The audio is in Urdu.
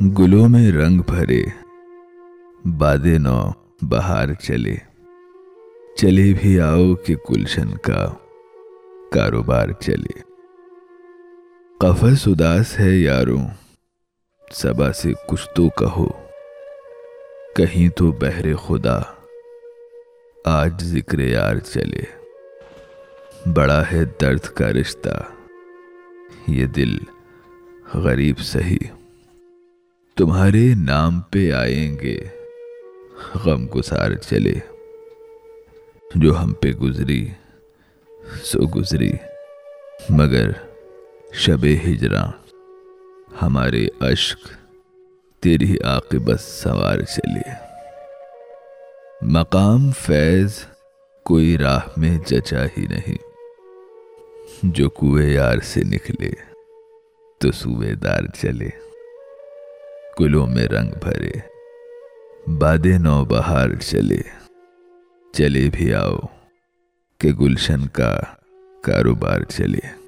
گلوں میں رنگ بھرے، بادے نو بہار چلے۔ چلے بھی آؤ کہ گلشن کا کاروبار چلے۔ قفص اداس ہے یاروں سبا سے کچھ تو کہو۔ کہیں تو بہر خدا، آج ذکر یار چلے۔ بڑا ہے درد کا رشتہ، یہ دل غریب سہی۔ تمہارے نام پہ آئیں گے۔ غم گسار چلے۔ جو ہم پہ گزری، سو گزری۔ مگر شب ہجراں ہمارے اشک تیری عاقبت سوار چلے۔ مقام فیض کوئی راہ میں جچا ہی نہیں۔ جو کوئے یار سے نکلے، تو سوئے دار چلے۔ گلوں میں رنگ بھرے۔ بادے نو بہار چلے۔ چلے بھی آؤ کہ گلشن کا کاروبار چلے۔